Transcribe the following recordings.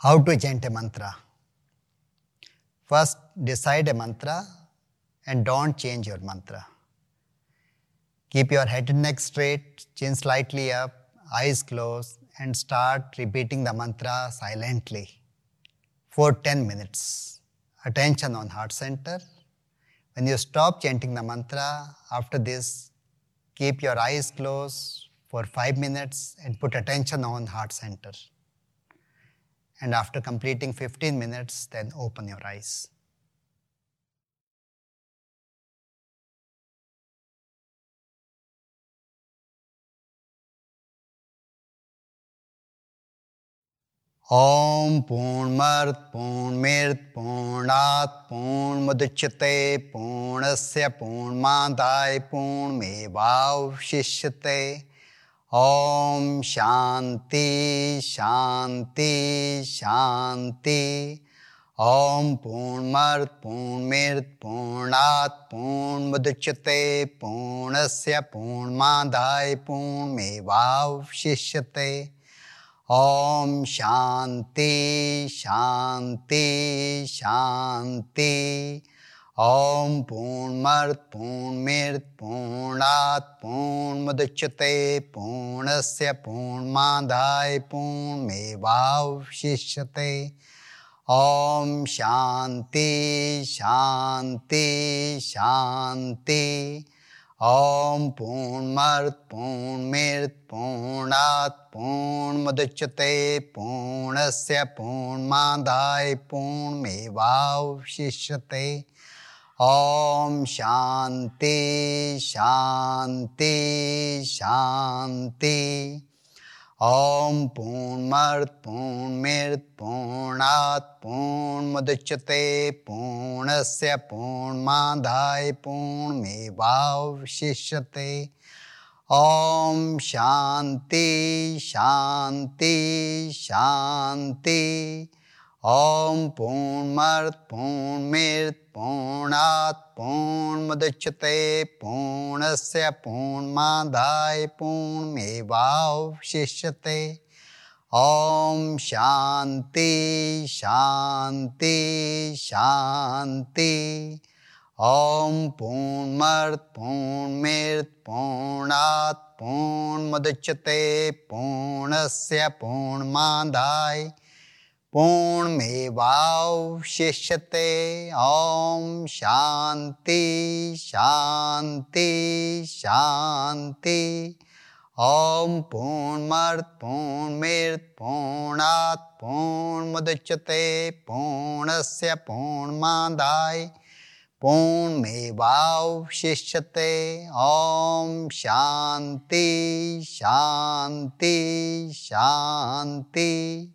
How to chant a mantra? First, decide a mantra and don't change your mantra. Keep your head and neck straight, chin slightly up, eyes closed, and start repeating the mantra silently for 10 minutes. Attention on heart center. When you stop chanting the mantra, after this, keep your eyes closed for 5 minutes and put attention on heart center And after completing 15 minutes, then open your eyes. ॐ पूर्णमर्त् पूर्णमिर्त् पूर्णात् पूर्णमुदच्यते पूर्णस्य पूर्णमादाय पूर्णमेवावशिष्यते ॐ शांति शान्ति शान्ति ॐ पूर्णमर्त् पूर्णमिर्त् पूर्णात्, पूर्णमुदच्यते, पूर्णस्य, पूर्णमादाय, पूर्णमेवावशिष्यते। ॐ शान्ति शान्ति शान्ति ॐ पूर्णमर्त् पूर्णमिर्त् पूर्णात् पूर्णमुदच्यते पूर्णस्य पूर्णमादाय पूर्णमेवावशिष्यते ॐ शान्ति शान्ति शान्ति ॐ पूर्णमर्त् पूर्णमिर्त् पूर्णात् पूर्णमुदच्यते पूर्णस्य पूर्णमादाय पूर्णमेवावशिष्यते ॐ शान्ति शान्ति शान्ति ॐ पूर्णमर्त् पूर्णमिर्त् पूर्णात्, पूर्णमुदच्यते, पूर्णस्य, पूर्णमादाय, पूर्णमेवावशिष्यते। ॐ शान्ति शान्ति शान्ति ॐ पूर्णमर्त् पूर्णमिर्त् पूर्णात् पूर्णमुदच्यते पूर्णस्य पूर्णमादाय पूर्णमेवावशिष्यते ॐ शान्ति शान्ति शान्ति ॐ पूर्णमर्त् पूर्णमिर्त् पूर्णात् पूर्णमुदच्यते पूर्णस्य पूर्णमादाय। पूर्णमेवावशिष्यते। ॐ शान्ति शान्ति शान्ति। ॐ पूर्णमर्त् पूर्णमिर्त् पूर्णात् पूर्णमुदच्यते, पूर्णस्य पूर्णमादाय। पूर्णमेवावशिष्यते। ॐ शान्ति शान्ति शान्ति।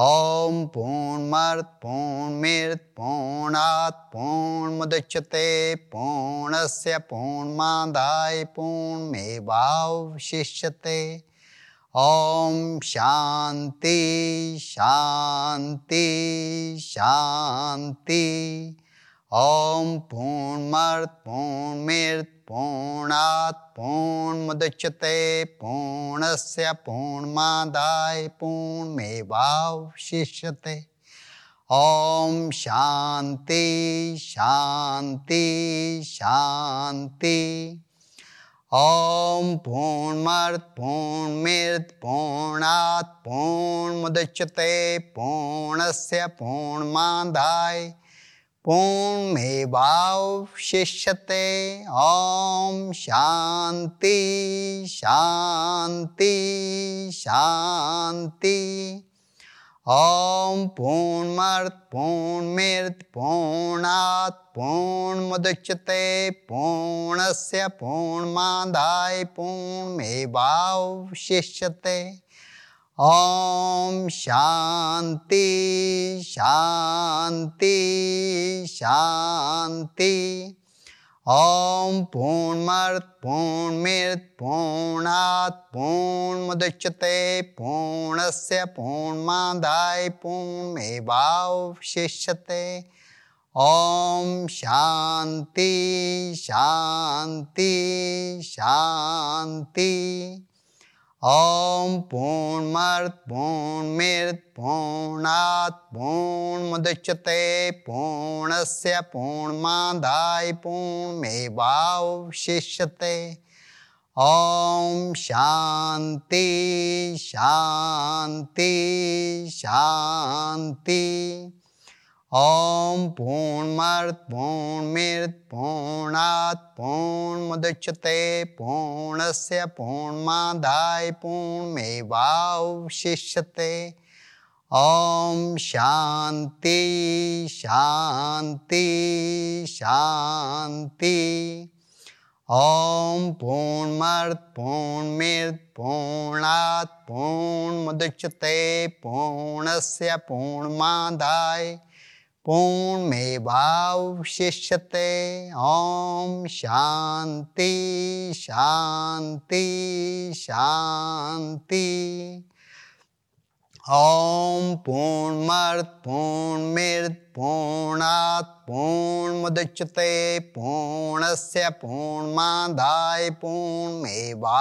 ॐ पूर्णमर्त् पूर्णमिर्त् पूर्णात् पूर्णमुदच्यते पूर्णस्य पूर्णमादाय पूर्णमेवावशिष्यते ॐ शान्ति शान्ति शान्ति ॐ पूर्णमर्त् पूर्णमिर्त् पूर्णात् पूर्णमुदच्यते पूर्णस्य पूर्णमादाय पूर्णमेवावशिष्यते ॐ शान्ति शान्ति शान्ति ॐ पूर्णमर्त् पूर्णमिर्त् पूर्णात् पूर्णमुदच्यते पूर्णस्य पूर्णमादाय पूर्णमेवावशिष्यते ॐ शान्ति शान्ति शान्ति। ॐ पूर्णमर्त् पूर्णमिर्त् पूर्णात् पूर्णमुदच्यते पूर्णस्य पूर्णमादाय पूर्णमेवावशिष्यते ॐ शान्ति शान्ति शान्ति ॐ पूर्णमर्त् पूर्णमिर्त् पूर्णात्, पूर्णमुदच्यते, पूर्णस्य, पूर्णमादाय पूर्णमेवावशिष्यते ॐ शान्ति शान्ति शान्ति ॐ पूर्णमर्त पूर्णमिर्त पूर्णात् पूर्णमुदच्यते पूर्णस्य पूर्णमादाय पूर्णमेवावशिष्यते ॐ शान्ति शान्ति शान्ति ॐ पूर्णमर्त पूर्णमिर्त पूर्णात् पूर्णमुदच्यते पूर्णस्य पूर्णमादाय पूर्णमेवावशिष्यते ॐ शान्ति शान्ति शान्ति ॐ पूर्णमर्त पूर्णमिर्त पूर्णात् पूर्णमुदच्यते पूर्णस्य पूर्णमादाय पूर्णमेवावशिष्यते। ॐ शान्ति शान्ति शान्ति। ॐ पूर्णमर्त पूर्णमिर्त पूर्णात् पूर्णमुदच्यते पूर्णस्य पूर्णमादाय पूर्णमेवावशिष्यते।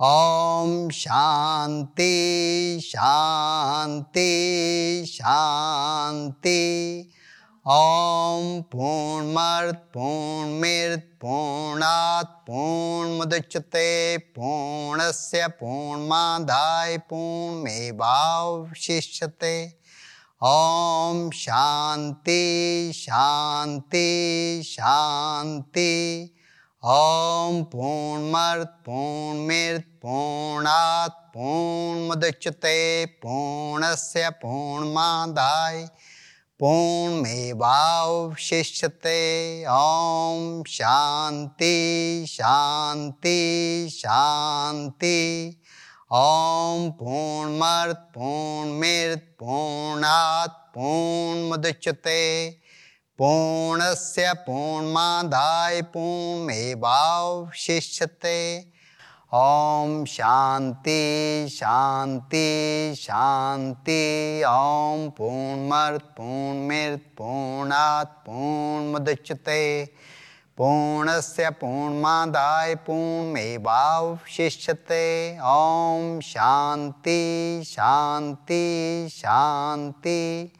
ॐ शान्ति शान्ति शान्ति ॐ पूर्णमर्त पूर्णमिर्त पूर्णात्, पूर्णमुदच्यते, पूर्णस्य, पूर्णमादाय, पूर्णमेवावशिष्यते। ॐ शान्ति शान्ति शान्ति ॐ पूर्णमर्त पूर्णमिर्त पूर्णात् पूर्णमुदच्यते पूर्णस्य पूर्णमादाय पूर्णमेवावशिष्यते। ॐ शान्ति शान्ति शान्ति। ॐ पूर्णमर्त पूर्णमिर्त पूर्णात् पूर्णमुदच्यते। पूर्णस्य पूर्णमादाय पूर्णमेवावशिष्यते। ॐ शान्ति शान्ति शान्ति। ॐ पूर्णमर्त, पूर्णमिर्त, पूर्णात्, पूर्णमुदच्यते। पूर्णस्य पूर्णमादाय पूर्णमेवावशिष्यते। ॐ शान्ति शान्ति शान्ति।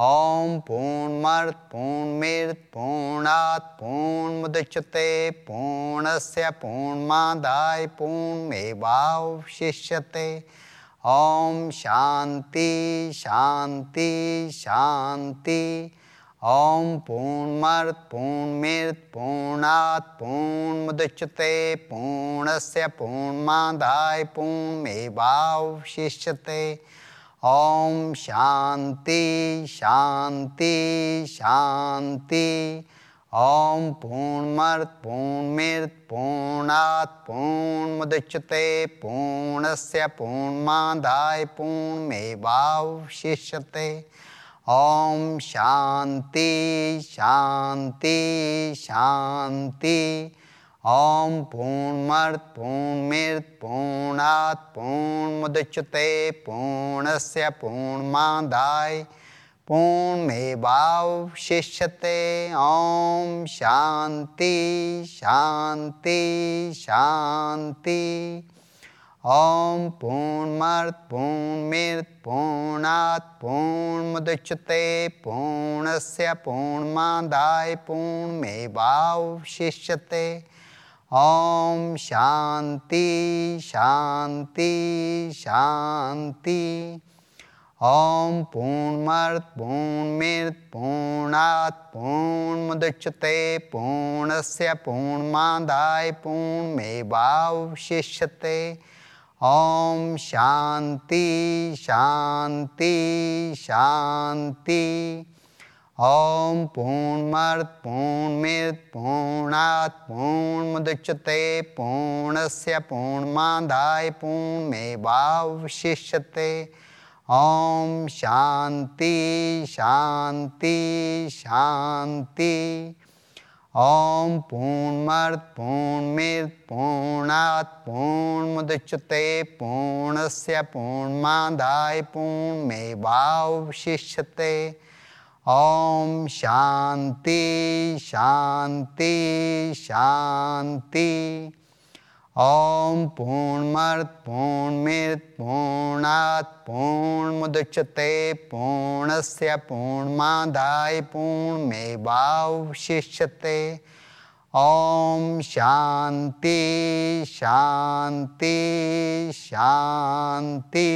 ॐ पूर्णमर्त पूर्णमिर्त पूर्णात् पूर्णमुदच्यते पूर्णस्य पूर्णमादाय पूर्णमेवावशिष्यते ॐ शान्ति शान्ति शान्ति ॐ पूर्णमर्त पूर्णमिर्त पूर्णात् पूर्णमुदच्यते पूर्णस्य पूर्णमादाय पूर्णमेवावशिष्यते ॐ शांति शांति शान्ति ॐ पूर्णमर्त, पूर्णमिर्त, पूर्णात्, पूर्णमुदच्यते, पूर्णस्य, पूर्णमादाय, पूर्णमेवावशिष्यते। ॐ शान्ति शान्ति शान्ति ॐ पूर्णमर्त पूर्णमिर्त पूर्णात् पूर्णमुदच्यते पूर्णस्य पूर्णमादाय पूर्णमेवावशिष्यते ॐ शान्ति शान्ति शान्ति। ॐ पूर्णमर्त पूर्णमिर्त पूर्णात् पूर्णमुदच्यते पूर्णस्य पूर्णमादाय पूर्णमेवावशिष्यते ॐ शान्ति शान्ति शान्ति ॐ पूर्णमर्त पूर्णमिर्त पूर्णात्, पूर्णमुदच्यते, पूर्णस्य, पूर्णमादाय, पूर्णमेवावशिष्यते। ॐ शान्ति शान्ति शान्ति ॐ पूर्णमर्त पूर्णमिर्त पूर्णात् पूर्णमुदच्यते पूर्णस्य पूर्णमादाय पूर्णमेवावशिष्यते। ॐ शान्ति शान्ति शान्ति। ॐ पूर्णमर्त पूर्णमिर्त पूर्णात् पूर्णमुदच्यते पूर्णस्य पूर्णमादाय पूर्णमेवावशिष्यते। ॐ शान्ति शान्ति शान्ति ॐ पूर्णमर्त पूर्णमित पूर्णात्, पूर्णमुदच्यते, पूर्णस्य, पूर्णमादाय, पूर्णमेवावशिष्यते। ॐ शान्ति शान्ति शान्ति